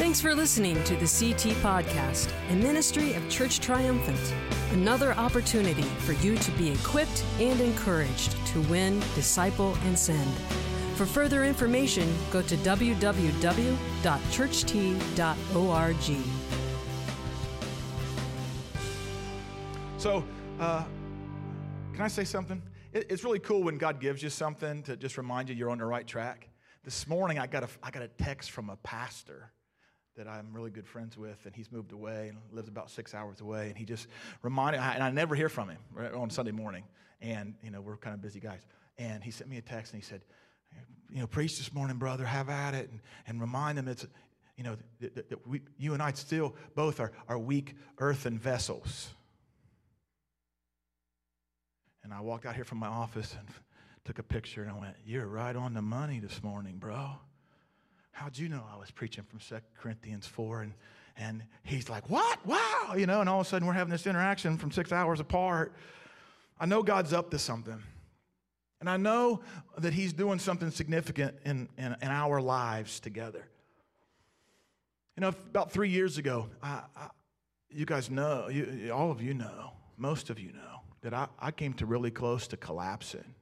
Thanks for listening to the CT Podcast, a ministry of Church Triumphant. Another opportunity for you to be equipped and encouraged to win, disciple, and send. For further information, go to www.churcht.org. So, uh, can I say something? It, it's really cool when God gives you something to just remind you you're on the right track. This morning, I got a, I got a text from a pastor that I'm really good friends with, and he's moved away and lives about six hours away. And he just reminded, and I never hear from him right, on Sunday morning. And, you know, we're kind of busy guys. And he sent me a text and he said, you know, preach this morning, brother, have at it, and, and remind them it's, you know, that, that, we, you and I still both are, are weak earthen vessels. And I walked out here from my office and took a picture and I went, You're right on the money this morning, bro. How'd you know I was preaching from 2 Corinthians 4? And, and he's like, What? Wow. You know, and all of a sudden we're having this interaction from six hours apart. I know God's up to something. And I know that he's doing something significant in, in, in our lives together. You know, about three years ago, I, I, you guys know, you, all of you know, most of you know, that I, I came to really close to collapsing.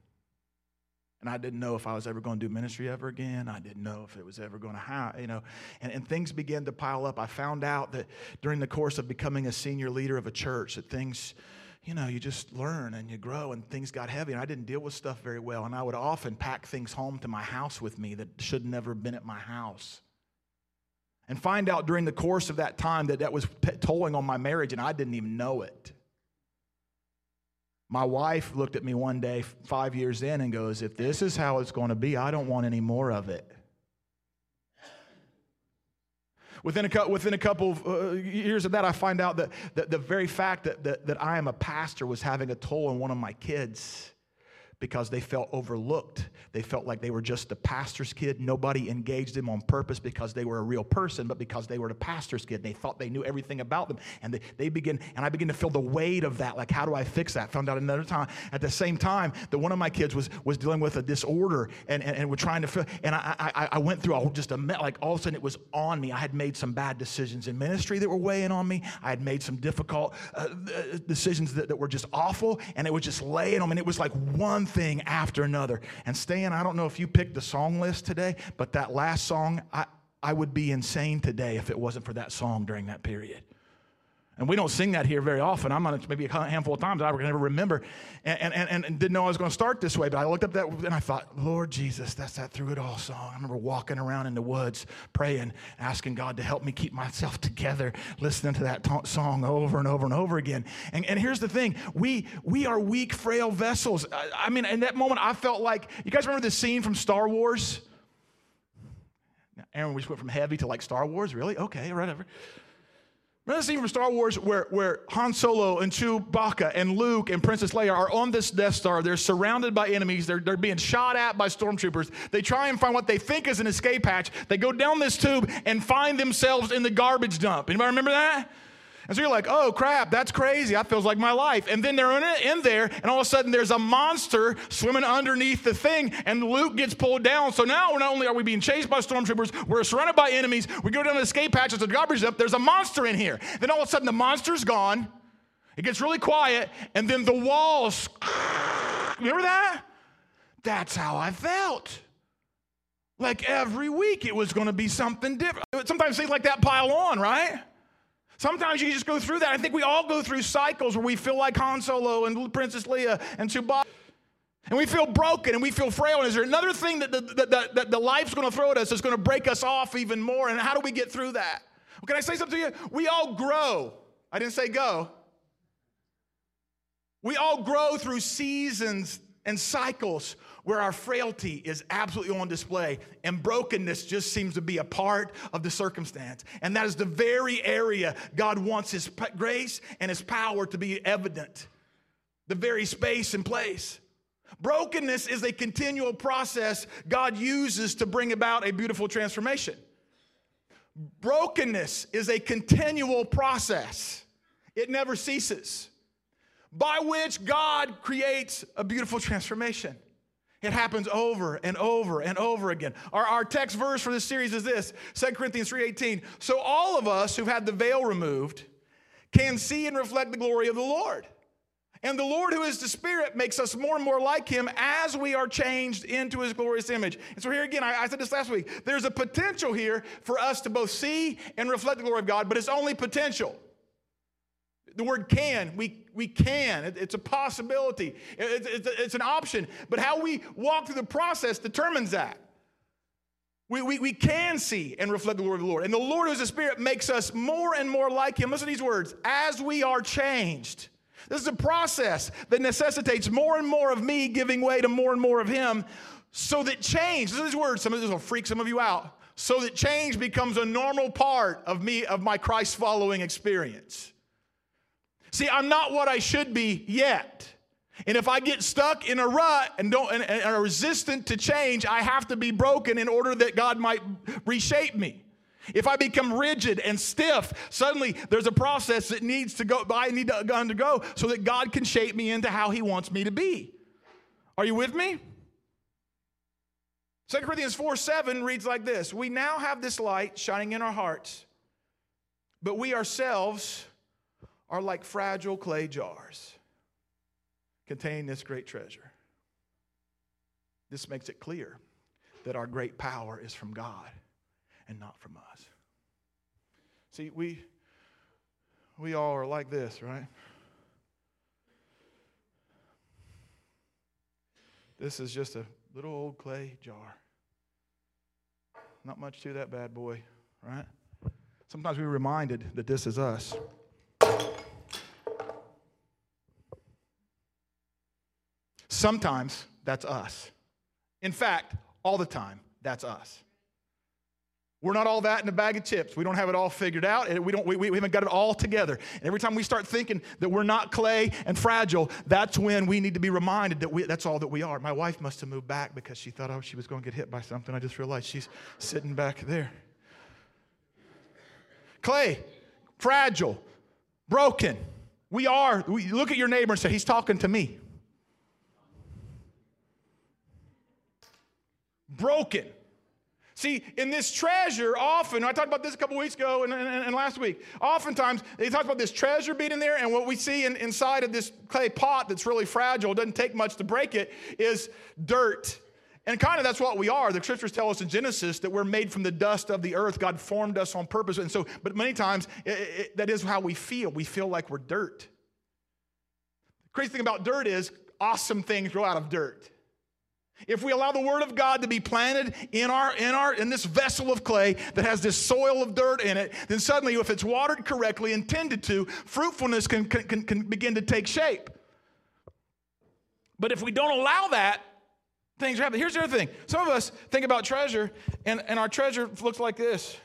And I didn't know if I was ever going to do ministry ever again. I didn't know if it was ever going to happen, you know. And, and things began to pile up. I found out that during the course of becoming a senior leader of a church, that things, you know, you just learn and you grow, and things got heavy. And I didn't deal with stuff very well. And I would often pack things home to my house with me that should never have been at my house. And find out during the course of that time that that was tolling on my marriage, and I didn't even know it. My wife looked at me one day, five years in, and goes, If this is how it's going to be, I don't want any more of it. Within a, within a couple of uh, years of that, I find out that, that the very fact that, that, that I am a pastor was having a toll on one of my kids because they felt overlooked. They felt like they were just the pastor's kid. Nobody engaged them on purpose because they were a real person, but because they were the pastor's kid. They thought they knew everything about them. And they, they begin, and I begin to feel the weight of that. Like, how do I fix that? Found out another time, at the same time, that one of my kids was, was dealing with a disorder and, and, and we're trying to feel, and I, I, I went through all, just a, like all of a sudden it was on me. I had made some bad decisions in ministry that were weighing on me. I had made some difficult uh, decisions that, that were just awful, and it was just laying on me. And it was like one thing after another. And Stan, I don't know if you picked the song list today, but that last song, I, I would be insane today if it wasn't for that song during that period. And we don't sing that here very often. I'm on maybe a handful of times I can never remember and, and, and, and didn't know I was going to start this way. But I looked up that and I thought, Lord Jesus, that's that Through It All song. I remember walking around in the woods praying, asking God to help me keep myself together, listening to that t- song over and over and over again. And, and here's the thing we, we are weak, frail vessels. I, I mean, in that moment, I felt like, you guys remember the scene from Star Wars? Aaron, we just went from heavy to like Star Wars? Really? Okay, whatever. Remember the scene from Star Wars where, where Han Solo and Chewbacca and Luke and Princess Leia are on this Death Star. They're surrounded by enemies. They're, they're being shot at by stormtroopers. They try and find what they think is an escape hatch. They go down this tube and find themselves in the garbage dump. Anybody remember that? And so you're like, oh crap, that's crazy. That feels like my life. And then they're in, there, and all of a sudden there's a monster swimming underneath the thing, and Luke gets pulled down. So now not only are we being chased by stormtroopers, we're surrounded by enemies. We go down the escape hatch, it's a garbage dump. There's a monster in here. Then all of a sudden the monster's gone. It gets really quiet, and then the walls. Remember that? That's how I felt. Like every week it was going to be something different. Sometimes things like that pile on, right? Sometimes you just go through that. I think we all go through cycles where we feel like Han Solo and Princess Leia and Chewbacca. And we feel broken and we feel frail. And is there another thing that the, the life's going to throw at us that's going to break us off even more? And how do we get through that? Well, can I say something to you? We all grow. I didn't say go. We all grow through seasons and cycles where our frailty is absolutely on display and brokenness just seems to be a part of the circumstance. And that is the very area God wants His grace and His power to be evident, the very space and place. Brokenness is a continual process God uses to bring about a beautiful transformation. Brokenness is a continual process, it never ceases, by which God creates a beautiful transformation. It happens over and over and over again. Our, our text verse for this series is this 2 Corinthians 3:18. So all of us who've had the veil removed can see and reflect the glory of the Lord. And the Lord, who is the Spirit, makes us more and more like Him as we are changed into His glorious image. And so, here again, I, I, said this last week there's a potential here for us to both see and reflect the glory of God, but it's only potential. The word can, we, we can. It, it's a possibility, it, it, it's an option. But how we walk through the process determines that. We, we, we can see and reflect the glory of the Lord. And the Lord, who is the Spirit, makes us more and more like Him. Listen to these words as we are changed. This is a process that necessitates more and more of me giving way to more and more of Him so that change, this these words, some of this will freak some of you out, so that change becomes a normal part of me, of my Christ following experience. See, I'm not what I should be yet. And if I get stuck in a rut and don't and, and are resistant to change, I have to be broken in order that God might reshape me. If I become rigid and stiff, suddenly there's a process that needs to go, I need to undergo so that God can shape me into how He wants me to be. Are you with me? 2 Corinthians 4 7 reads like this We now have this light shining in our hearts, but we ourselves are like fragile clay jars containing this great treasure. This makes it clear that our great power is from God and not from us. See, we, we all are like this, right? This is just a little old clay jar. Not much to that bad boy, right? Sometimes we're reminded that this is us. Sometimes that's us. In fact, all the time, that's us. We're not all that in a bag of chips. We don't have it all figured out. And We, don't, we, we haven't got it all together. And every time we start thinking that we're not clay and fragile, that's when we need to be reminded that we, that's all that we are. My wife must have moved back because she thought, oh, she was going to get hit by something. I just realized she's sitting back there. Clay, fragile, broken. We are. We, look at your neighbor and say, he's talking to me. Broken. See, in this treasure, often, I talked about this a couple weeks ago and, and, and, last week, oftentimes they talk about this treasure being in there, and what we see in, inside of this clay pot that's really fragile, doesn't take much to break it, is dirt. And kind of that's what we are. The scriptures tell us in Genesis that we're made from the dust of the earth. God formed us on purpose. And so, but many times it, it, that is how we feel. We feel like we're dirt. The crazy thing about dirt is awesome things grow out of dirt. If we allow the word of God to be planted in our in our in this vessel of clay that has this soil of dirt in it, then suddenly if it's watered correctly and tended to, fruitfulness can, can, can begin to take shape. But if we don't allow that, things happen. Here's the other thing. Some of us think about treasure, and, and our treasure looks like this.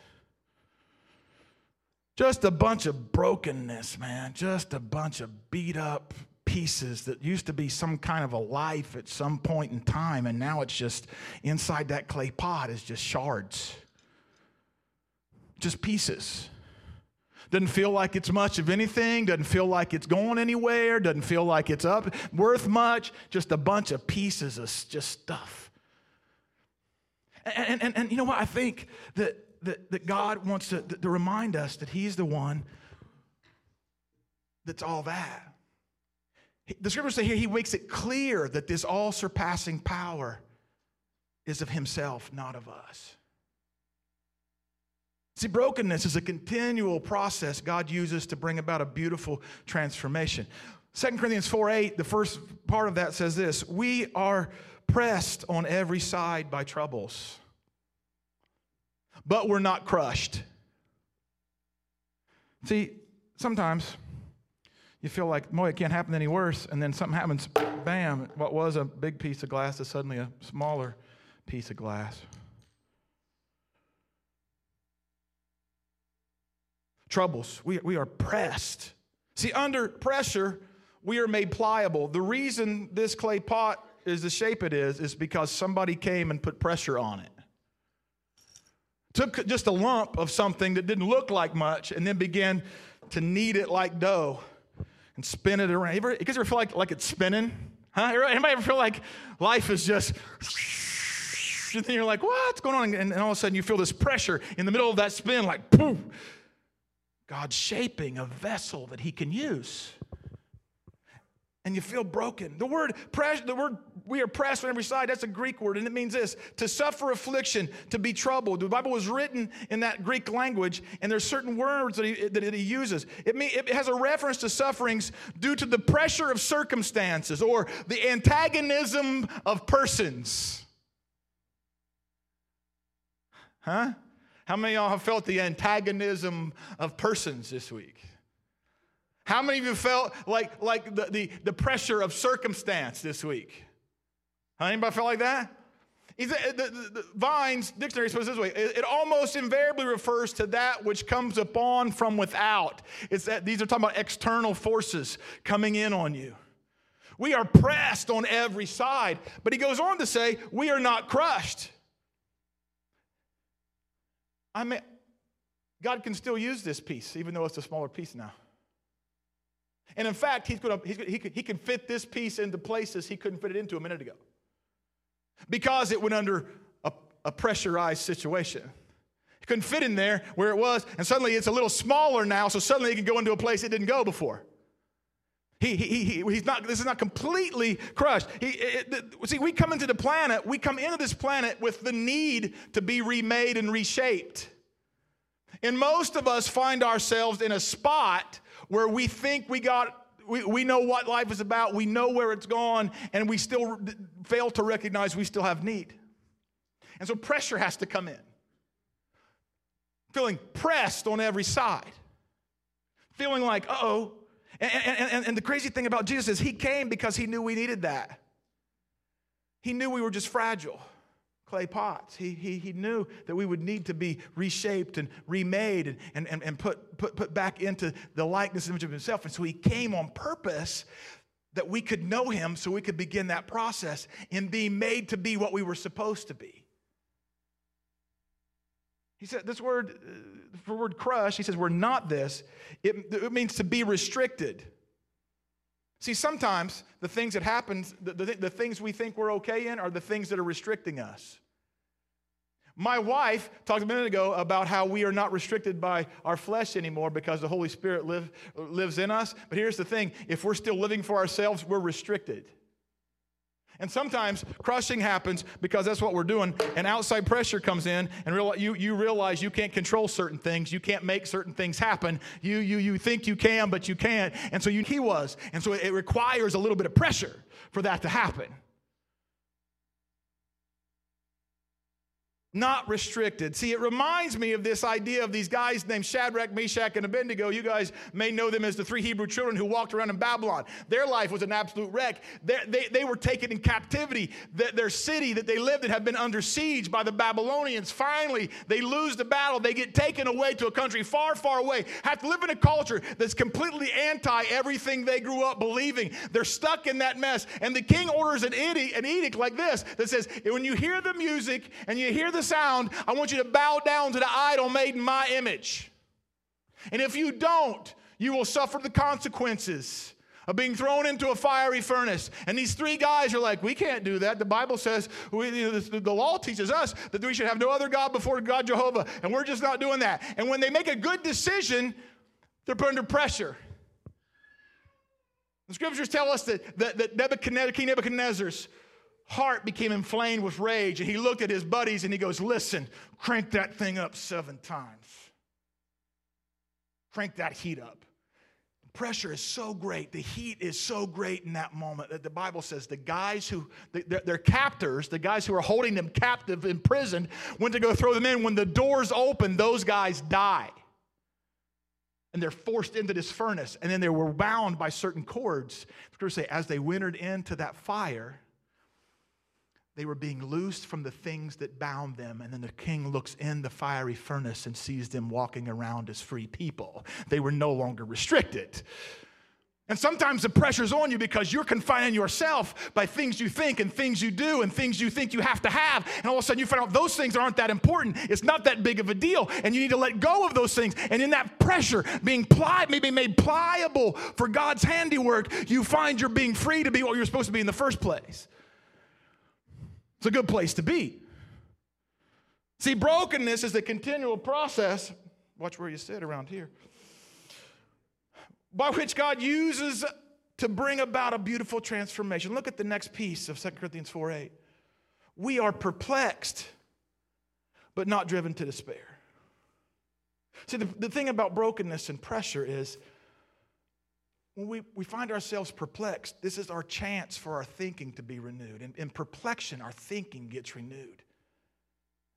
Just a bunch of brokenness, man. Just a bunch of beat up pieces that used to be some kind of a life at some point in time, and now it's just inside that clay pot is just shards, just pieces. Doesn't feel like it's much of anything, doesn't feel like it's going anywhere, doesn't feel like it's up worth much, just a bunch of pieces of just stuff. And, and, and, you know what? I think that, that, that God wants to, to remind us that He's the one that's all that. The scriptures say here he makes it clear that this all surpassing power is of himself, not of us. See, brokenness is a continual process God uses to bring about a beautiful transformation. 2 Corinthians 4 8, the first part of that says this We are pressed on every side by troubles, but we're not crushed. See, sometimes you feel like, boy, it can't happen any worse. And then something happens, bam, what was a big piece of glass is suddenly a smaller piece of glass. Troubles, we, we are pressed. See, under pressure, we are made pliable. The reason this clay pot is the shape it is, is because somebody came and put pressure on it. Took just a lump of something that didn't look like much and then began to knead it like dough and spin it around. You, ever, you guys ever feel like, like it's spinning? Huh? Anybody ever feel like life is just, and then you're like, what's going on? And, and all of a sudden you feel this pressure in the middle of that spin, like, poof. God's shaping a vessel that He can use and you feel broken. The word press, the word we are pressed on every side, that's a Greek word, and it means this to suffer affliction, to be troubled. The Bible was written in that Greek language, and there's certain words that he, that he uses. It, mean, it has a reference to sufferings due to the pressure of circumstances or the antagonism of persons. Huh? How many of y'all have felt the antagonism of persons this week? How many of you felt like, like the, the, the pressure of circumstance this week? Anybody felt like that? The, the, the, Vine's dictionary says this way it, it, almost invariably refers to that which comes upon from without. It's that these are talking about external forces coming in on you. We are pressed on every side, but he goes on to say, we are not crushed. I mean, God can still use this piece, even though it's a smaller piece now. And in fact, he's gonna, he's, he, he can fit this piece into places he couldn't fit it into a minute ago because it went under a, a pressurized situation. It couldn't fit in there where it was, and suddenly it's a little smaller now, so suddenly it can go into a place it didn't go before. He, he, he, he's not, this is not completely crushed. He, it, see, we come into the planet, we come into this planet with the need to be remade and reshaped. And most of us find ourselves in a spot where we think we got we, we know what life is about, we know where it's gone, and we still fail to recognize we still have need. And so pressure has to come in. Feeling pressed on every side. Feeling like, oh. And, and, and, and the crazy thing about Jesus is he came because he knew we needed that. He knew we were just fragile clay pots. He, he, he knew that we would need to be reshaped and remade and, and, and put, put, put back into the likeness and image of himself. And so he came on purpose that we could know him so we could begin that process in being made to be what we were supposed to be. He said this word, uh, the word crush, he says, we're not this. It, it means to be restricted. See, sometimes the things that happen, the, the, the, things we think we're okay in, are the things that are restricting us. My wife talked a minute ago about how we are not restricted by our flesh anymore because the Holy Spirit live, lives in us. But here's the thing if we're still living for ourselves, we're restricted. And sometimes crushing happens because that's what we're doing, and outside pressure comes in, and real, you, you realize you can't control certain things. You can't make certain things happen. You, you, you think you can, but you can't. And so you, he was. And so it requires a little bit of pressure for that to happen. Not restricted. See, it reminds me of this idea of these guys named Shadrach, Meshach, and Abednego. You guys may know them as the three Hebrew children who walked around in Babylon. Their life was an absolute wreck. They, they, they were taken in captivity. The, their city that they lived in had been under siege by the Babylonians. Finally, they lose the battle. They get taken away to a country far, far away, have to live in a culture that's completely anti everything they grew up believing. They're stuck in that mess. And the king orders an edict, an edict like this that says, when you hear the music and you hear the sound, I want you to bow down to the idol made in my image. And if you don't, you will suffer the consequences of being thrown into a fiery furnace. And these three guys are like, we can't do that. The Bible says, we, the law teaches us that we should have no other God before God Jehovah, and we're just not doing that. And when they make a good decision, they're put under pressure. The scriptures tell us that, that, that Nebuchadnezzar, King Nebuchadnezzar's heart became inflamed with rage, and he looked at his buddies and he goes, Listen, crank that thing up seven times. Crank that heat up. The pressure is so great, the heat is so great in that moment that the Bible says the guys who, their, captors, the guys who are holding them captive in prison, went to go throw them in. When the doors open, those guys die and they're forced into this furnace, and then they were bound by certain cords. Scripture say, as they wintered into that fire, they were being loosed from the things that bound them. And then the king looks in the fiery furnace and sees them walking around as free people. They were no longer restricted. And sometimes the pressure's on you because you're confining yourself by things you think and things you do and things you think you have to have. And all of a sudden you find out those things aren't that important. It's not that big of a deal. And you need to let go of those things. And in that pressure, being plied, maybe made pliable for God's handiwork, you find you're being free to be what you're supposed to be in the first place. It's a good place to be. See, brokenness is a continual process. Watch where you sit around here by which God uses to bring about a beautiful transformation. Look at the next piece of 2 Corinthians 4 8. We are perplexed, but not driven to despair. See, the, the thing about brokenness and pressure is when we, we find ourselves perplexed, this is our chance for our thinking to be renewed. In, in perplexion, our thinking gets renewed.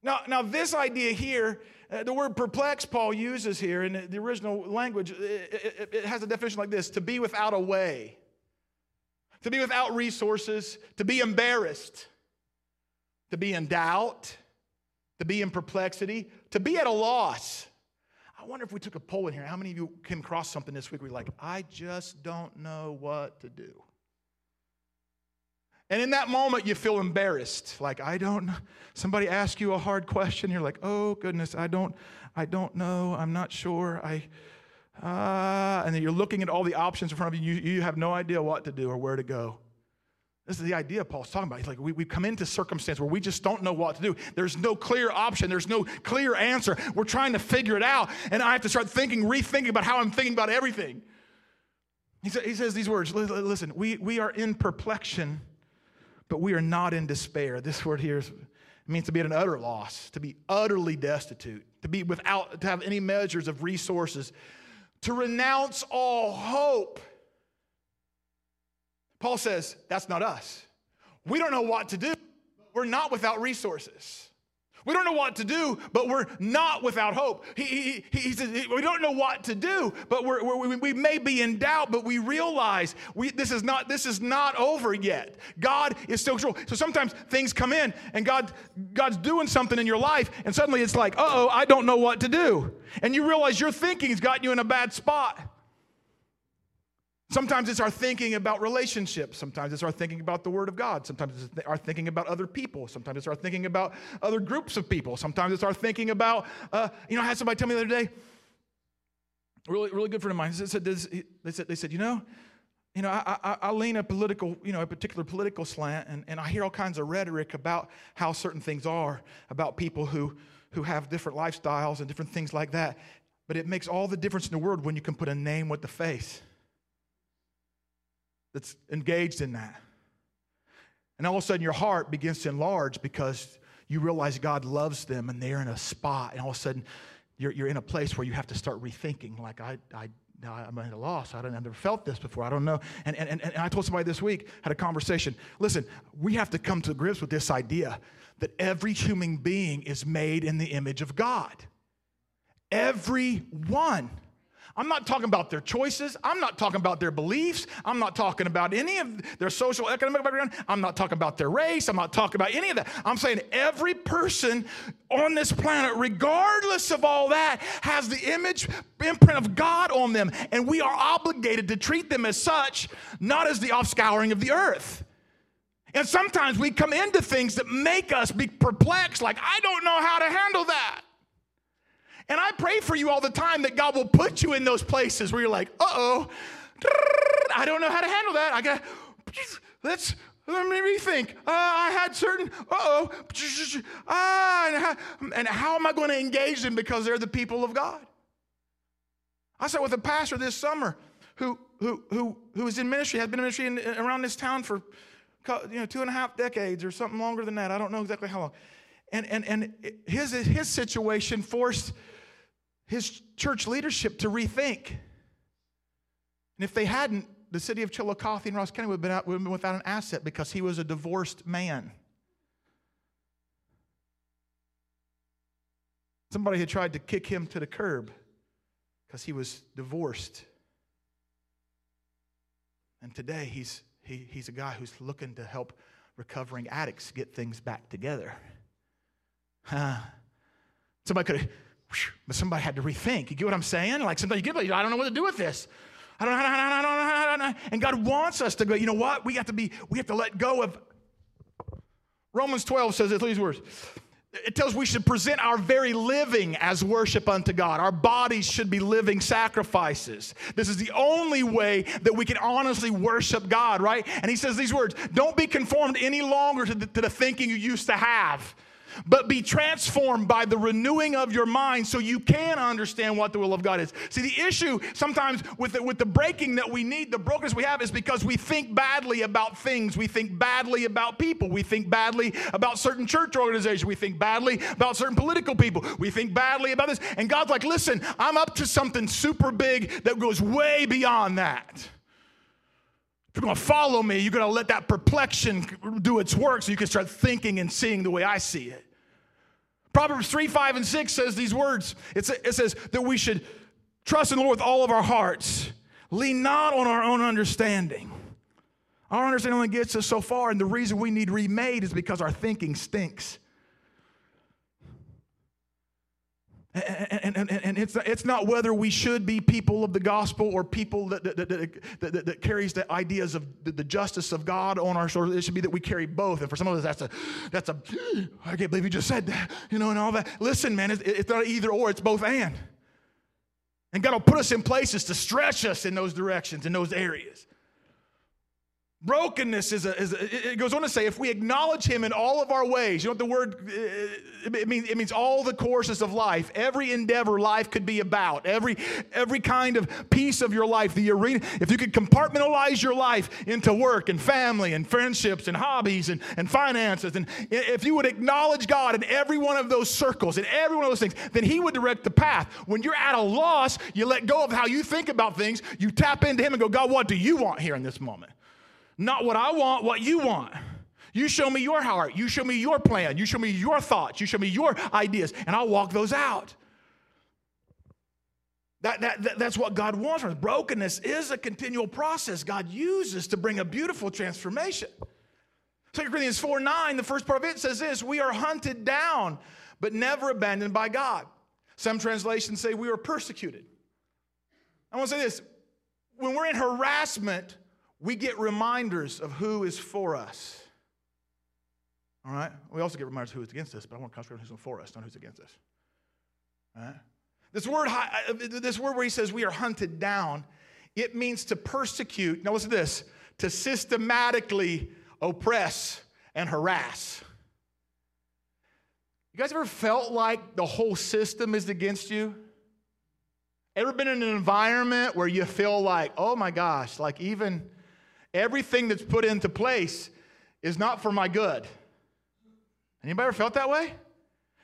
Now, now this idea here, uh, the word perplex Paul uses here in the original language, it, it, it has a definition like this to be without a way, to be without resources, to be embarrassed, to be in doubt, to be in perplexity, to be at a loss. I wonder if we took a poll in here, how many of you came across something this week where you're like, I just don't know what to do? And in that moment, you feel embarrassed. Like, I don't, somebody asks you a hard question. You're like, oh, goodness, I don't, I don't know. I'm not sure. I, uh, and then you're looking at all the options in front of you. you. You have no idea what to do or where to go. This is the idea Paul's talking about. He's like, we, we come into circumstance where we just don't know what to do. There's no clear option. There's no clear answer. We're trying to figure it out. And I have to start thinking, rethinking about how I'm thinking about everything. He, sa- he says these words, listen, we, we are in perplexion but we are not in despair. This word here is, means to be at an utter loss, to be utterly destitute, to be without, to have any measures of resources, to renounce all hope. Paul says, that's not us. We don't know what to do. We're not without resources. We don't know what to do, but we're not without hope. He, he, he says, we don't know what to do, but we're, we're, we may be in doubt, but we realize we, this, is not, this is not over yet. God is still control. So sometimes things come in and God, God's doing something in your life, and suddenly it's like, oh, I don't know what to do. And you realize your thinking's got you in a bad spot. Sometimes it's our thinking about relationships. Sometimes it's our thinking about the Word of God. Sometimes it's our thinking about other people. Sometimes it's our thinking about other groups of people. Sometimes it's our thinking about, uh, you know, I had somebody tell me the other day, really, really good friend of mine, they said, they said, they said you know, you know, I, I, I, lean a political, you know, a particular political slant, and, and I hear all kinds of rhetoric about how certain things are, about people who, who have different lifestyles and different things like that. But it makes all the difference in the world when you can put a name with the face that's engaged in that. And all of a sudden, your heart begins to enlarge because you realize God loves them and they're in a spot. And all of a sudden, you're, you're in a place where you have to start rethinking. Like, I, I, I'm at a loss. I, don't, I've never felt this before. I don't know. And, and, and, and I told somebody this week, had a conversation. Listen, we have to come to grips with this idea that every human being is made in the image of God. Every one. I'm not talking about their choices. I'm not talking about their beliefs. I'm not talking about any of their social economic background. I'm not talking about their race. I'm not talking about any of that. I'm saying every person on this planet, regardless of all that, has the image imprint of God on them. And we are obligated to treat them as such, not as the offscouring of the earth. And sometimes we come into things that make us be perplexed, like, I don't know how to handle that. And I pray for you all the time that God will put you in those places where you're like, uh oh, I don't know how to handle that. I got, let's, let me rethink. Uh, I had certain, uh-oh, ah, and how am I going to engage them because they're the people of God? I sat with a pastor this summer who, who, who, who was in ministry, had been in ministry in, around this town for you know, two and a half decades or something longer than that. I don't know exactly how long. And, and, and his, his situation forced his church leadership to rethink. And if they hadn't, the city of Chillicothe and Ross County would have, been out, would have been without an asset because he was a divorced man. Somebody had tried to kick him to the curb because he was divorced. And today he's, he, he's a guy who's looking to help recovering addicts get things back together. Huh. Somebody could have but somebody had to rethink. You get what I'm saying? Like sometimes you get, I don't know what to do with this. I don't know, I don't I don't I don't. And God wants us to go, you know what? We have to be, we have to let go of. Romans 12 says these words. It tells we should present our very living as worship unto God. Our bodies should be living sacrifices. This is the only way that we can honestly worship God, right? And he says these words Don't be conformed any longer to the, to the thinking you used to have but be transformed by the renewing of your mind so you can understand what the will of God is. See, the issue sometimes with the, with the breaking that we need, the brokenness we have, is because we think badly about things. We think badly about people. We think badly about certain church organizations. We think badly about certain political people. We think badly about this. And God's like, listen, I'm up to something super big that goes way beyond that. If you're going to follow me, you're going to let that perplexion do its work so you can start thinking and seeing the way I see it. Proverbs 3, 5, and 6 says these words it says that we should trust in the Lord with all of our hearts, lean not on our own understanding. Our understanding only gets us so far, and the reason we need remade is because our thinking stinks. And, and, and, and, it's, it's not whether we should be people of the gospel or people that, that, that, that, that carries the ideas of the, the, justice of God on our shoulders. It should be that we carry both. And for some of us, that's a, that's a, I can't believe you just said that, you know, and all that. Listen, man, it's, it's not either or, it's both and. And God will put us in places to stretch us in those directions, in those areas. Brokenness is, a, is a, it goes on to say, if we acknowledge him in all of our ways, you know what the word, uh, it means, it means all the courses of life, every endeavor life could be about, every, every kind of piece of your life, the arena, if you could compartmentalize your life into work and family and friendships and hobbies and, and finances, and if you would acknowledge God in every one of those circles, in every one of those things, then he would direct the path. When you're at a loss, you let go of how you think about things, you tap into him and go, God, what do you want here in this moment? Not what I want, what you want. You show me your heart. You show me your plan. You show me your thoughts. You show me your ideas, and I'll walk those out. That, that, that, that's what God wants from us. Brokenness is a continual process God uses to bring a beautiful transformation. 2 Corinthians 4 9, the first part of it says this We are hunted down, but never abandoned by God. Some translations say we are persecuted. I want to say this when we're in harassment, we get reminders of who is for us. All right? We also get reminders who is against us, but I want to concentrate on who's for us, not who's against us. All right? This word, uh, this word where he says we are hunted down, it means to persecute. Now listen to this to systematically oppress and harass. You guys ever felt like the whole system is against you? Ever been in an environment where you feel like, oh my gosh, like even everything that's put into place is not for my good. Anybody ever felt that way?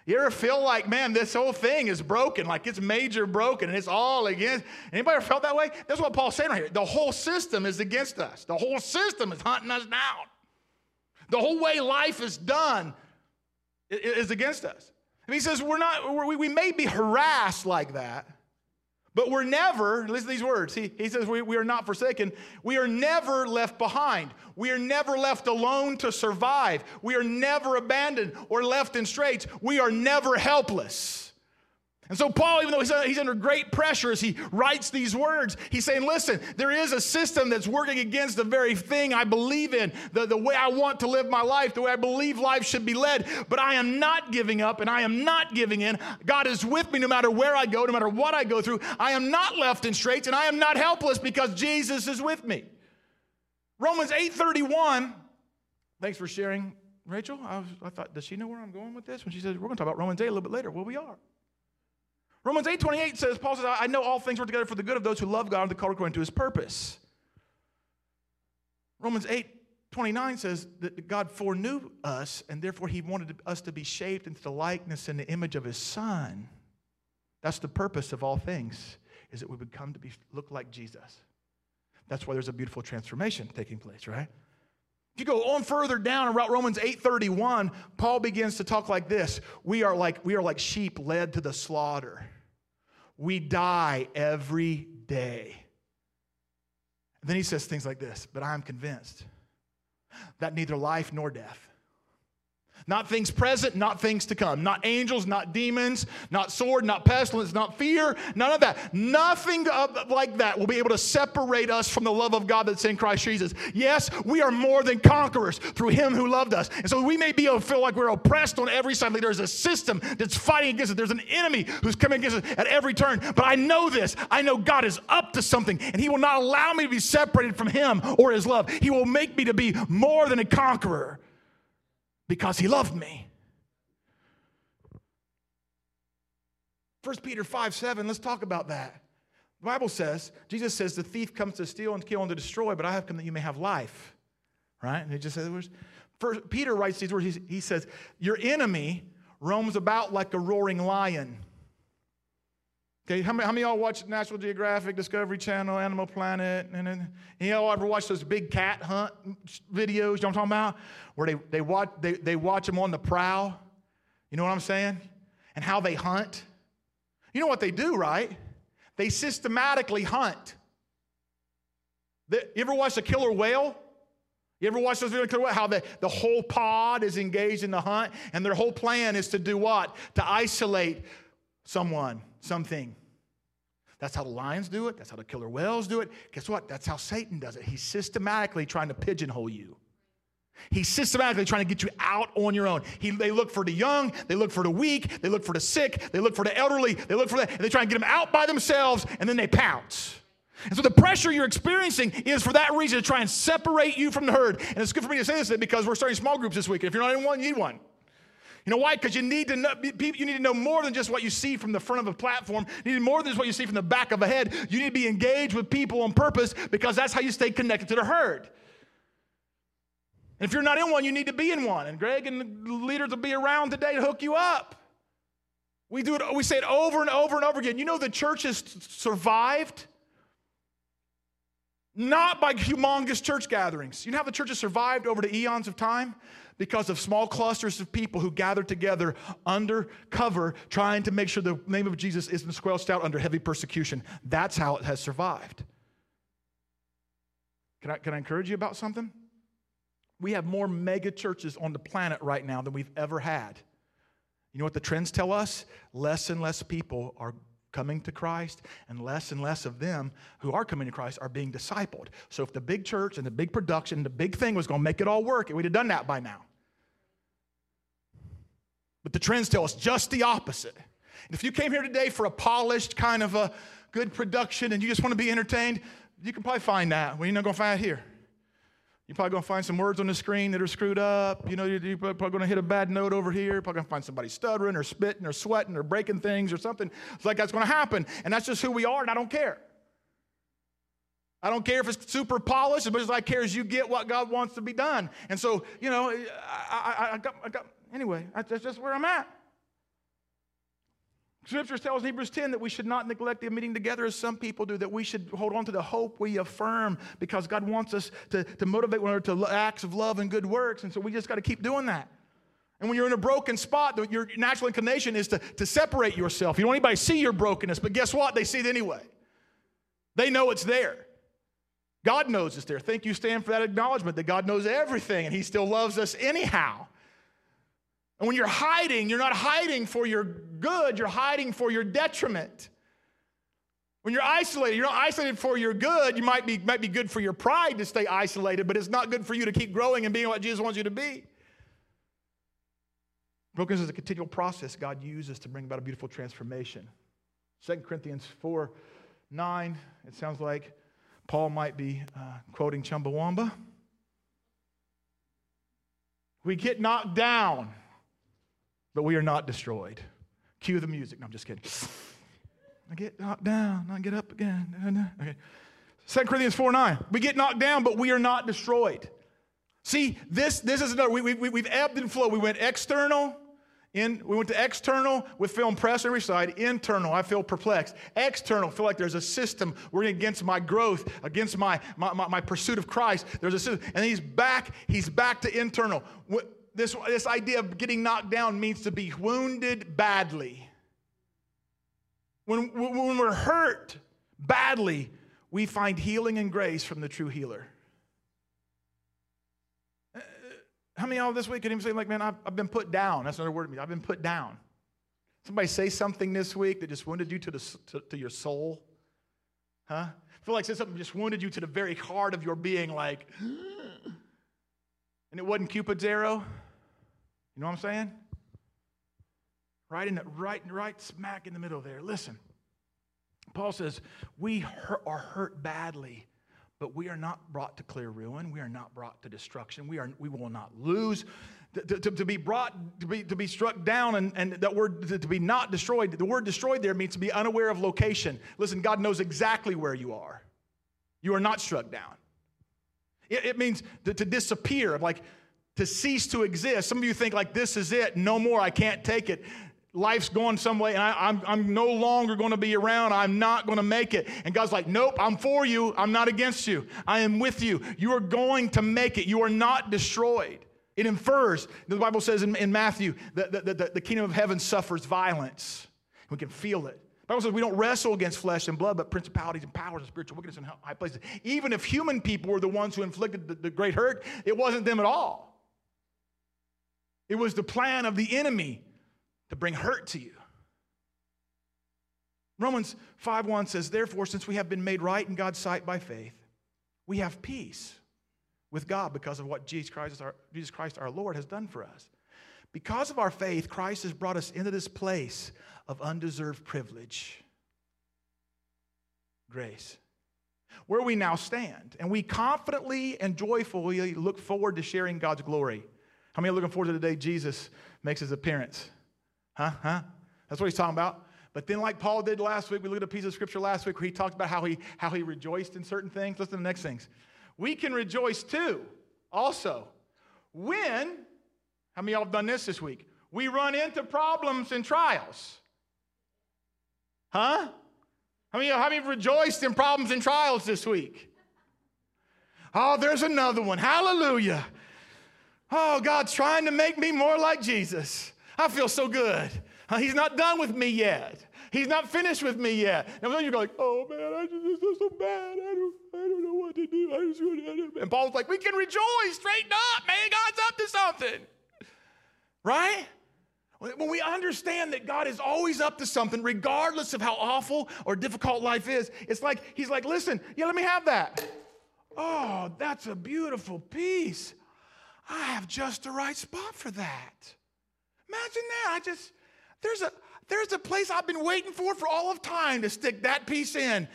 You ever feel like, man, this whole thing is broken, like it's major broken and it's all against? Anybody ever felt that way? That's what Paul's saying right here. The whole system is against us. The whole system is hunting us down. The whole way life is done is against us. And he says, we're not, we may be harassed like that, but we're never, listen to these words. He, he says, we, we are not forsaken. We are never left behind. We are never left alone to survive. We are never abandoned or left in straits. We are never helpless. And so, Paul, even though he's under great pressure as he writes these words, he's saying, Listen, there is a system that's working against the very thing I believe in, the, the way I want to live my life, the way I believe life should be led. But I am not giving up and I am not giving in. God is with me no matter where I go, no matter what I go through. I am not left in straits and I am not helpless because Jesus is with me. Romans 8:31. Thanks for sharing, Rachel. I, was, I thought, does she know where I'm going with this? When she says, we're going to talk about Romans 8 a little bit later. Well, we are. Romans 8 28 says, Paul says, I know all things work together for the good of those who love God and the called according to his purpose. Romans 8 29 says that God foreknew us, and therefore he wanted us to be shaped into the likeness and the image of his son. That's the purpose of all things, is that we would come to be look like Jesus. That's why there's a beautiful transformation taking place, right? If you go on further down in Romans 8:31, Paul begins to talk like this. We are like, we are like sheep led to the slaughter. We die every day. And then he says things like this, but I am convinced that neither life nor death, Not things present, not things to come. Not angels, not demons, not sword, not pestilence, not fear, none of that. Nothing like that will be able to separate us from the love of God that's in Christ Jesus. Yes, we are more than conquerors through Him who loved us. And so we may be feel like we're oppressed on every side. Like there's a system that's fighting against us. There's an enemy who's coming against us at every turn. But I know this. I know God is up to something, and He will not allow me to be separated from Him or His love. He will make me to be more than a conqueror because he loved me. 1 Peter 5 7, let's talk about that. The Bible says, Jesus says, the thief comes to steal and kill and to destroy, but I have come that you may have life. Right? And he just says, First, Peter writes these words. He says, Your enemy roams about like a roaring lion. Okay, how many, how many y'all watch National Geographic, Discovery Channel, Animal Planet? And, and y'all ever watch those big cat hunt videos? You know what I'm talking about? Where they, they, watch, they, they watch them on the prowl. You know what I'm saying? And how they hunt. You know what they do, right? They systematically hunt. you ever watch a killer whale? You ever watch those videos? A killer whale? How the, the whole pod is engaged in the hunt, and their whole plan is to do what? To isolate someone something. That's how the lions do it. That's how the killer whales do it. Guess what? That's how Satan does it. He's systematically trying to pigeonhole you. He's systematically trying to get you out on your own. He, they look for the young, they look for the weak, they look for the sick, they look for the elderly, they look for that, and they try and get them out by themselves, and then they pounce. And so the pressure you're experiencing is for that reason to try and separate you from the herd. And it's good for me to say this because we're starting small groups this week. And if you're not in one, you need one. You know why? Because you need to know you need to know more than just what you see from the front of a platform. You need more than just what you see from the back of a head. You need to be engaged with people on purpose because that's how you stay connected to the herd. And if you're not in one, you need to be in one. And Greg and the leaders will be around today to hook you up. We do it, we say it over and over and over again. You know the church has survived not by humongous church gatherings. You know how the church has survived over the eons of time? Because of small clusters of people who gathered together under cover, trying to make sure the name of Jesus isn't squelched out under heavy persecution. That's how it has survived. Can I, can I encourage you about something? We have more mega churches on the planet right now than we've ever had. You know what the trends tell us? Less and less people are coming to Christ, and less and less of them who are coming to Christ are being discipled. So, if the big church and the big production, and the big thing was going to make it all work, we'd have done that by now. But the trends tell us just the opposite. And if you came here today for a polished kind of a good production and you just want to be entertained, you can probably find that. Well, you're not going to find it here. You're probably going to find some words on the screen that are screwed up. You know, you're probably going to hit a bad note over here. You're probably going to find somebody stuttering or spitting or sweating or breaking things or something. It's like that's going to happen. And that's just who we are, and I don't care. I don't care if it's super polished, as much as I care as you get what God wants to be done. And so, you know, I, I, I, got, I got, anyway, that's just where I'm at. Scripture tells Hebrews 10 that we should not neglect the meeting together as some people do, that we should hold on to the hope we affirm because God wants us to, to motivate one another to acts of love and good works. And so we just got to keep doing that. And when you're in a broken spot, your natural inclination is to, to separate yourself. You don't want anybody to see your brokenness, but guess what? They see it anyway. They know it's there. God knows it's there. Thank you Stan for that acknowledgement that God knows everything and He still loves us anyhow. And when you're hiding, you're not hiding for your good, you're hiding for your detriment. When you're isolated, you're not isolated for your good. You might be, might be good for your pride to stay isolated, but it's not good for you to keep growing and being what Jesus wants you to be. Brokenness is a continual process God uses to bring about a beautiful transformation. 2 Corinthians 4 9, it sounds like Paul might be uh, quoting Chumbawamba. We get knocked down but we are not destroyed. Cue the music. No, I'm just kidding. I get knocked down, I get up again. Okay. 2 Corinthians 4 9. We get knocked down, but we are not destroyed. See, this, this is another, we, we, we've ebbed and flowed. We went external, in, we went to external with pressed on every side. Internal, I feel perplexed. External, feel like there's a system working against my growth, against my, my, my, my pursuit of Christ. There's a system. And he's back, he's back to internal this, this idea of getting knocked down means to be wounded badly. When, when we're hurt badly, we find healing and grace from the true healer. Uh, how many of y'all this week can even say, like, man, I've, I've been put down? That's another word to me. I've been put down. Somebody say something this week that just wounded you to, the, to, to your soul? Huh? I feel like said something just wounded you to the very heart of your being, like, and it wasn't Cupid's arrow. You know what I'm saying? Right in the, right, right smack in the middle there. Listen, Paul says, we are hurt badly but we are not brought to clear ruin. We are not brought to destruction. We, are, we will not lose. To, to, to be brought, to be, to be struck down, and, and that word to, to be not destroyed, the word destroyed there means to be unaware of location. Listen, God knows exactly where you are. You are not struck down. It, it means to, to disappear, like to cease to exist. Some of you think like this is it, no more, I can't take it life's going some way and I, am I'm, I'm no longer going to be around. I'm not going to make it. And God's like, nope, I'm for you. I'm not against you. I am with you. You are going to make it. You are not destroyed. It infers, the Bible says in, in Matthew, that the, the, the kingdom of heaven suffers violence. We can feel it. Bible says we don't wrestle against flesh and blood, but principalities and powers and spiritual wickedness in high places. Even if human people were the ones who inflicted the, the great hurt, it wasn't them at all. It was the plan of the enemy to bring hurt to you. Romans 5:1 says, Therefore, since we have been made right in God's sight by faith, we have peace with God because of what Jesus Christ, our, Jesus Christ our Lord has done for us. Because of our faith, Christ has brought us into this place of undeserved privilege, grace, where we now stand. And we confidently and joyfully look forward to sharing God's glory. How many are looking forward to the day Jesus makes his appearance? Huh? Huh? That's what he's talking about. But then, like Paul did last week, we looked at a piece of scripture last week where he talked about how he, how he rejoiced in certain things. Listen to the next things. We can rejoice too, also, when, how many of y'all have done this this week? We run into problems and trials. Huh? How many, how many have rejoiced in problems and trials this week? Oh, there's another one. Hallelujah. Oh, God's trying to make me more like Jesus. I feel so good. Uh, he's not done with me yet. He's not finished with me yet. And then you're like, oh man, I just feel so bad. I don't, I don't know what to do. I just, I don't. And Paul's like, we can rejoice, straighten up, man. God's up to something. Right? When we understand that God is always up to something, regardless of how awful or difficult life is, it's like He's like, listen, yeah, let me have that. Oh, that's a beautiful piece. I have just the right spot for that. Imagine that. I just, there's a, there's a place I've been waiting for for all of time to stick that piece in.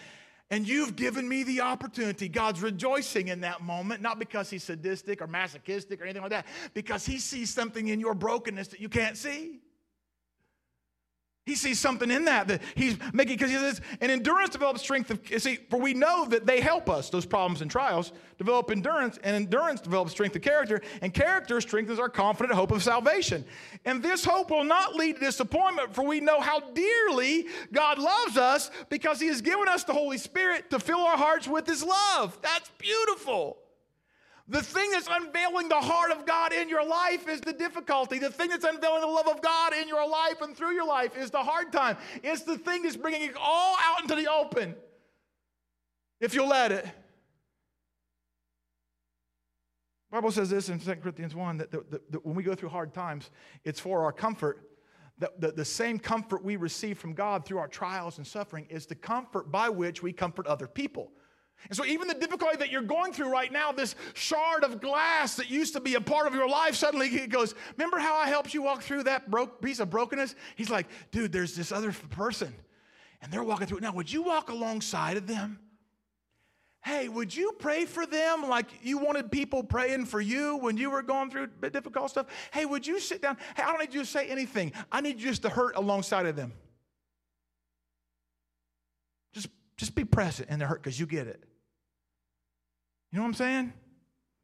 And you've given me the opportunity. God's rejoicing in that moment, not because he's sadistic or masochistic or anything like that, because he sees something in your brokenness that you can't see. He sees something in that that he's making because he says, and endurance develops strength of see, for we know that they help us, those problems and trials, develop endurance, and endurance develops strength of character, and character strengthens our confident hope of salvation. And this hope will not lead to disappointment, for we know how dearly God loves us because he has given us the Holy Spirit to fill our hearts with his love. That's beautiful. The thing that's unveiling the heart of God in your life is the difficulty. The thing that's unveiling the love of God in your life and through your life is the hard time. It's the thing that's bringing it all out into the open. If you'll let it. The Bible says this in 2 Corinthians 1 that, that, when we go through hard times, it's for our comfort. That the same comfort we receive from God through our trials and suffering is the comfort by which we comfort other people. And so, even the difficulty that you're going through right now, this shard of glass that used to be a part of your life, suddenly he goes, Remember how I helped you walk through that broke piece of brokenness? He's like, Dude, there's this other person, and they're walking through it. Now, would you walk alongside of them? Hey, would you pray for them like you wanted people praying for you when you were going through difficult stuff? Hey, would you sit down? Hey, I don't need you to say anything. I need you just to hurt alongside of them. Just, be present in the hurt because you get it. You know what I'm saying?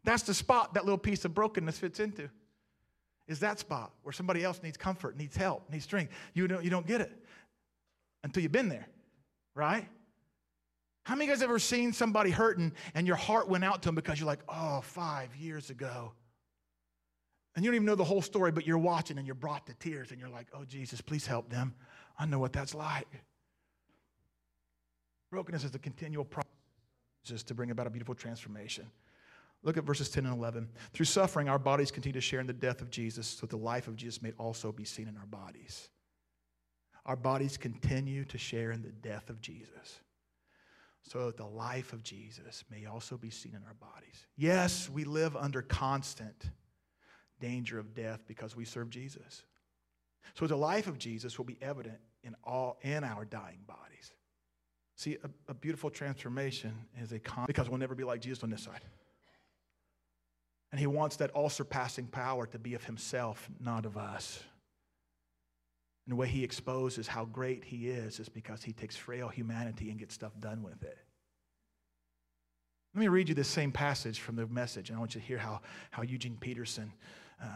That's the spot that little piece of brokenness fits into. Is that spot where somebody else needs comfort, needs help, needs strength. You don't, you don't get it until you've been there, right? How many of you guys ever seen somebody hurting and your heart went out to them because you're like, oh, five years ago? And you don't even know the whole story, but you're watching and you're brought to tears and you're like, oh, Jesus, please help them. I know what that's like. Brokenness is a continual process to bring about a beautiful transformation. Look at verses 10 and 11. Through suffering, our bodies continue to share in the death of Jesus, so that the life of Jesus may also be seen in our bodies. Our bodies continue to share in the death of Jesus, so that the life of Jesus may also be seen in our bodies. Yes, we live under constant danger of death because we serve Jesus. So the life of Jesus will be evident in all in our dying bodies. See, a, a beautiful transformation is a con because we'll never be like Jesus on this side. And he wants that all surpassing power to be of himself, not of us. And the way he exposes how great he is is because he takes frail humanity and gets stuff done with it. Let me read you this same passage from the message, and I want you to hear how, how Eugene Peterson uh,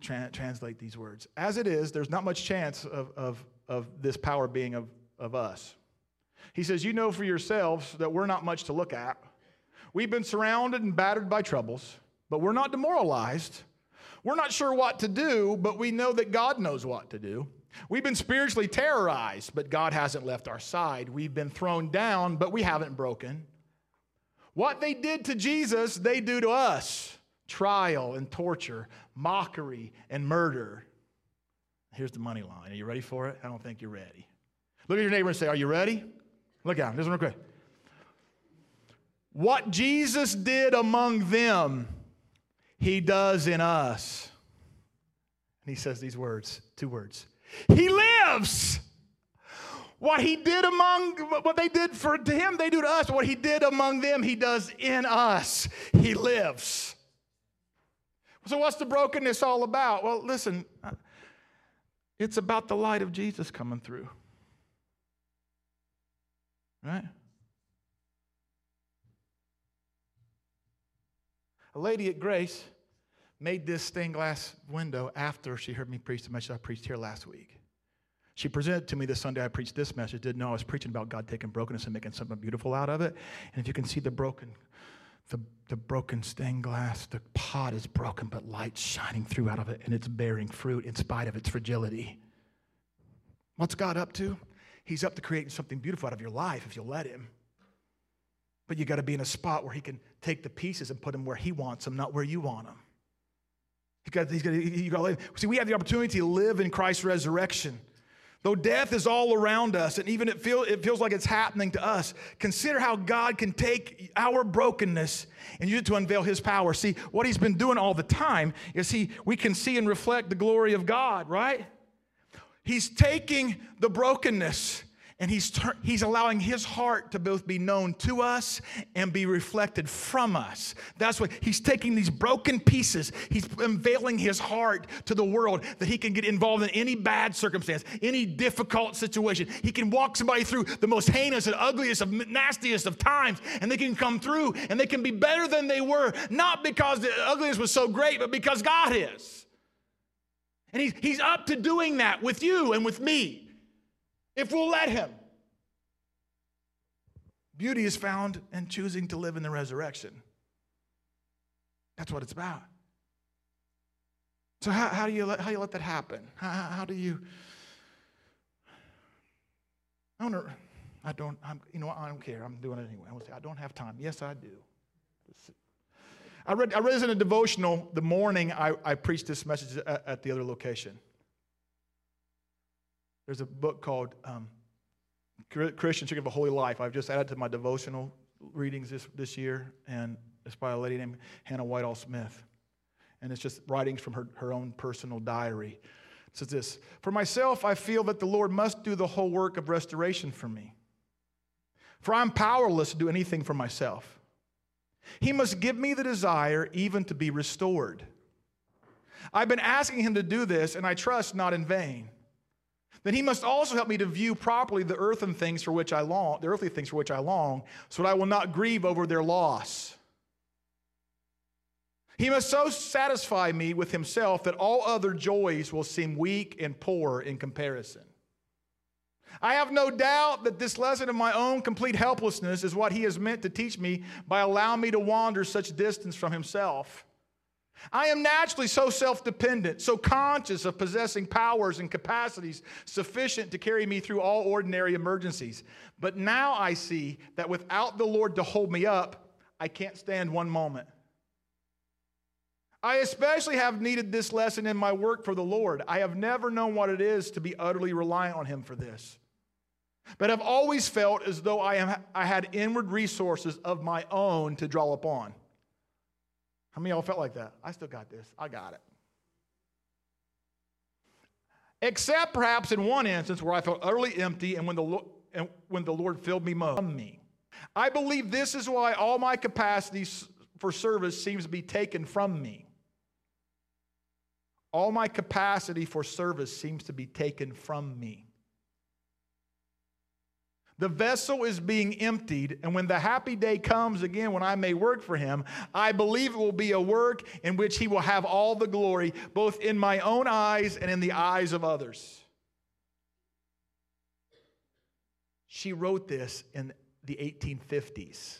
tra- translate these words. As it is, there's not much chance of, of, of this power being of, of us. He says, You know for yourselves that we're not much to look at. We've been surrounded and battered by troubles, but we're not demoralized. We're not sure what to do, but we know that God knows what to do. We've been spiritually terrorized, but God hasn't left our side. We've been thrown down, but we haven't broken. What they did to Jesus, they do to us trial and torture, mockery and murder. Here's the money line. Are you ready for it? I don't think you're ready. Look at your neighbor and say, Are you ready? Look out. This one real quick. What Jesus did among them, he does in us. And he says these words, two words. He lives. What he did among, what they did for him, they do to us. What he did among them, he does in us. He lives. So, what's the brokenness all about? Well, listen, it's about the light of Jesus coming through. Right? A lady at Grace made this stained glass window after she heard me preach the message I preached here last week. She presented to me this Sunday I preached this message, didn't know I was preaching about God taking brokenness and making something beautiful out of it. And if you can see the broken, the, the broken stained glass, the pot is broken, but light's shining through out of it, and it's bearing fruit in spite of its fragility. What's God up to? He's up to creating something beautiful out of your life if you'll let Him. But you got to be in a spot where He can take the pieces and put them where He wants them, not where you want them. He's got, he's got, you got See, we have the opportunity to live in Christ's resurrection. Though death is all around us, and even it, feel, it feels like it's happening to us, consider how God can take our brokenness and use it to unveil His power. See, what He's been doing all the time is He we can see and reflect the glory of God, right? He's taking the brokenness and he's, he's allowing his heart to both be known to us and be reflected from us. That's what he's taking these broken pieces, he's unveiling his heart to the world that he can get involved in any bad circumstance, any difficult situation. He can walk somebody through the most heinous and ugliest of nastiest of times, and they can come through and they can be better than they were, not because the ugliness was so great, but because God is. And he's, he's up to doing that with you and with me if we'll let Him. Beauty is found in choosing to live in the resurrection. That's what it's about. So, how, how do, you let, how do you let that happen? How, how do you? I don't, I don't, I'm, you know, I don't care. I'm doing it anyway. I say, I don't have time. Yes, I do. I read, I read this in a devotional the morning I, I preached this message at, at, the other location. There's a book called um, Christian Secret of a Holy Life. I've just added to my devotional readings this, this year, and it's by a lady named Hannah Whitall Smith. And it's just writings from her, her own personal diary. It says this For myself, I feel that the Lord must do the whole work of restoration for me. For I'm powerless to do anything for myself. He must give me the desire even to be restored. I've been asking him to do this, and I trust not in vain. Then he must also help me to view properly the earthen things for which I long, the earthly things for which I long, so that I will not grieve over their loss. He must so satisfy me with himself that all other joys will seem weak and poor in comparison. I have no doubt that this lesson of my own complete helplessness is what he has meant to teach me by allowing me to wander such distance from himself. I am naturally so self dependent, so conscious of possessing powers and capacities sufficient to carry me through all ordinary emergencies. But now I see that without the Lord to hold me up, I can't stand one moment. I especially have needed this lesson in my work for the Lord. I have never known what it is to be utterly reliant on Him for this. But I've always felt as though I, am, I had inward resources of my own to draw upon. How many of y'all felt like that? I still got this. I got it. Except perhaps in one instance where I felt utterly empty and when the, and when the Lord filled me most. Me. I believe this is why all my capacity for service seems to be taken from me. All my capacity for service seems to be taken from me. The vessel is being emptied, and when the happy day comes again, when I may work for him, I believe it will be a work in which he will have all the glory, both in my own eyes and in the eyes of others. She wrote this in the 1850s,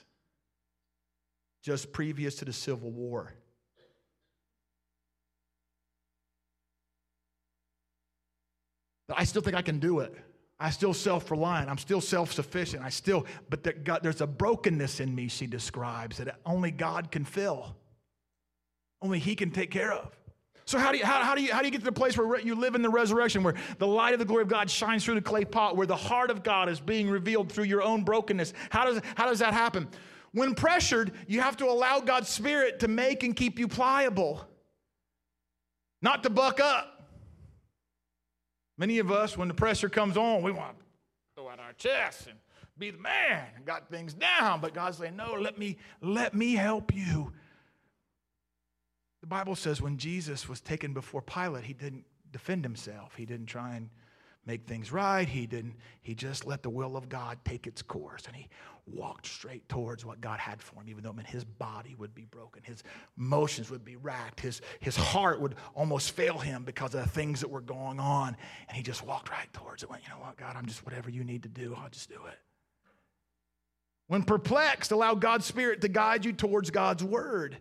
just previous to the Civil War. But I still think I can do it. I still self reliant. I'm still self sufficient. I still, but God, there's a brokenness in me, she describes, that only God can fill. Only He can take care of. So, how do, you, how, how, do you, how do you get to the place where you live in the resurrection, where the light of the glory of God shines through the clay pot, where the heart of God is being revealed through your own brokenness? How does, how does that happen? When pressured, you have to allow God's Spirit to make and keep you pliable, not to buck up. Many of us, when the pressure comes on, we want to throw out our chests and be the man and got things down. But God's saying, no, let me, let me help you. The Bible says when Jesus was taken before Pilate, he didn't defend himself. He didn't try and make things right. He didn't, he just let the will of God take its course. And he walked straight towards what God had for him, even though I mean, his body would be broken, his emotions would be racked, his, his heart would almost fail him because of the things that were going on. And he just walked right towards it, went, you know what, God, I'm just whatever you need to do, I'll just do it. When perplexed, allow God's Spirit to guide you towards God's word.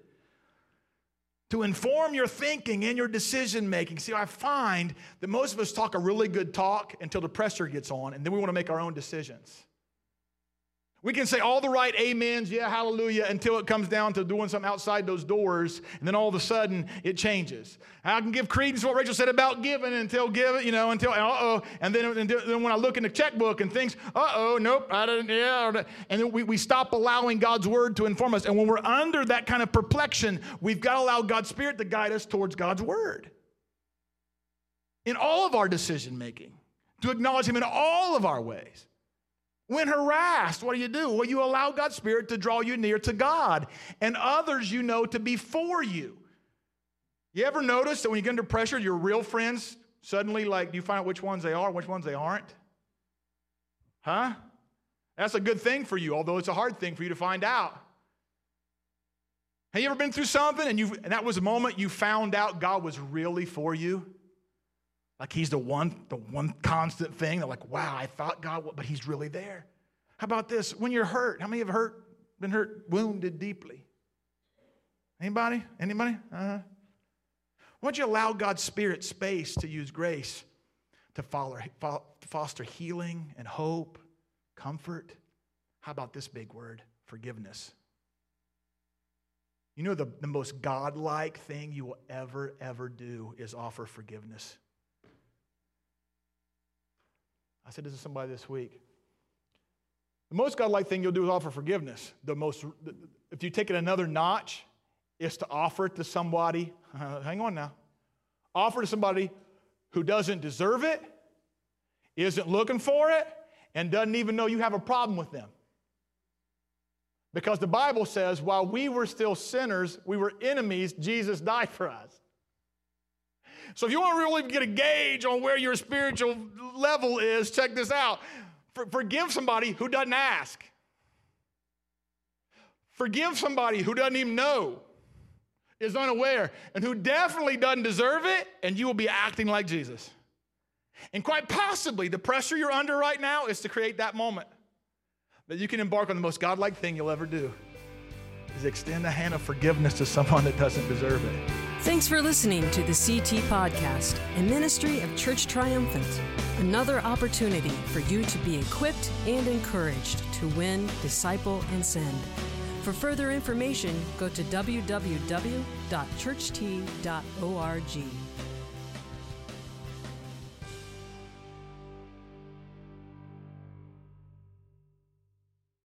To inform your thinking and your decision making. See, I find that most of us talk a really good talk until the pressure gets on, and then we want to make our own decisions. We can say all the right amens, yeah, hallelujah, until it comes down to doing something outside those doors, and then all of a sudden it changes. I can give credence to what Rachel said about giving until give it, you know, until uh oh, and then, then when I look in the checkbook and things, uh oh, nope, I didn't, yeah, and then we, we stop allowing God's word to inform us. And when we're under that kind of perplexion, we've got to allow God's Spirit to guide us towards God's word in all of our decision making, to acknowledge Him in all of our ways. When harassed, what do you do? Well, you allow God's Spirit to draw you near to God and others you know to be for you. You ever notice that when you get under pressure, your real friends suddenly, like, do you find out which ones they are, which ones they aren't? Huh? That's a good thing for you, although it's a hard thing for you to find out. Have you ever been through something and, you and that was a moment you found out God was really for you? Like he's the one, the one constant thing. They're like, wow, I thought God, but he's really there. How about this? When you're hurt, how many have hurt, been hurt, wounded deeply? Anybody? Anybody? Uh-huh. Why don't you allow God's Spirit space to use grace to foster healing and hope, comfort? How about this big word? Forgiveness. You know, the, the most godlike thing you will ever, ever do is offer forgiveness. I said this to somebody this week. The most godlike thing you'll do is offer forgiveness. The most, if you take it another notch, is to offer it to somebody. Hang on now. Offer to somebody who doesn't deserve it, isn't looking for it, and doesn't even know you have a problem with them. Because the Bible says, while we were still sinners, we were enemies, Jesus died for us. So if you want to really get a gauge on where your spiritual level is, check this out. For, forgive somebody who doesn't ask. Forgive somebody who doesn't even know, is unaware, and who definitely doesn't deserve it, and you will be acting like Jesus. And quite possibly, the pressure you're under right now is to create that moment that you can embark on the most godlike thing you'll ever do is extend a hand of forgiveness to someone that doesn't deserve it. Thanks for listening to the CT Podcast, a ministry of Church Triumphant. Another opportunity for you to be equipped and encouraged to win, disciple, and send. For further information, go to www.churcht.org.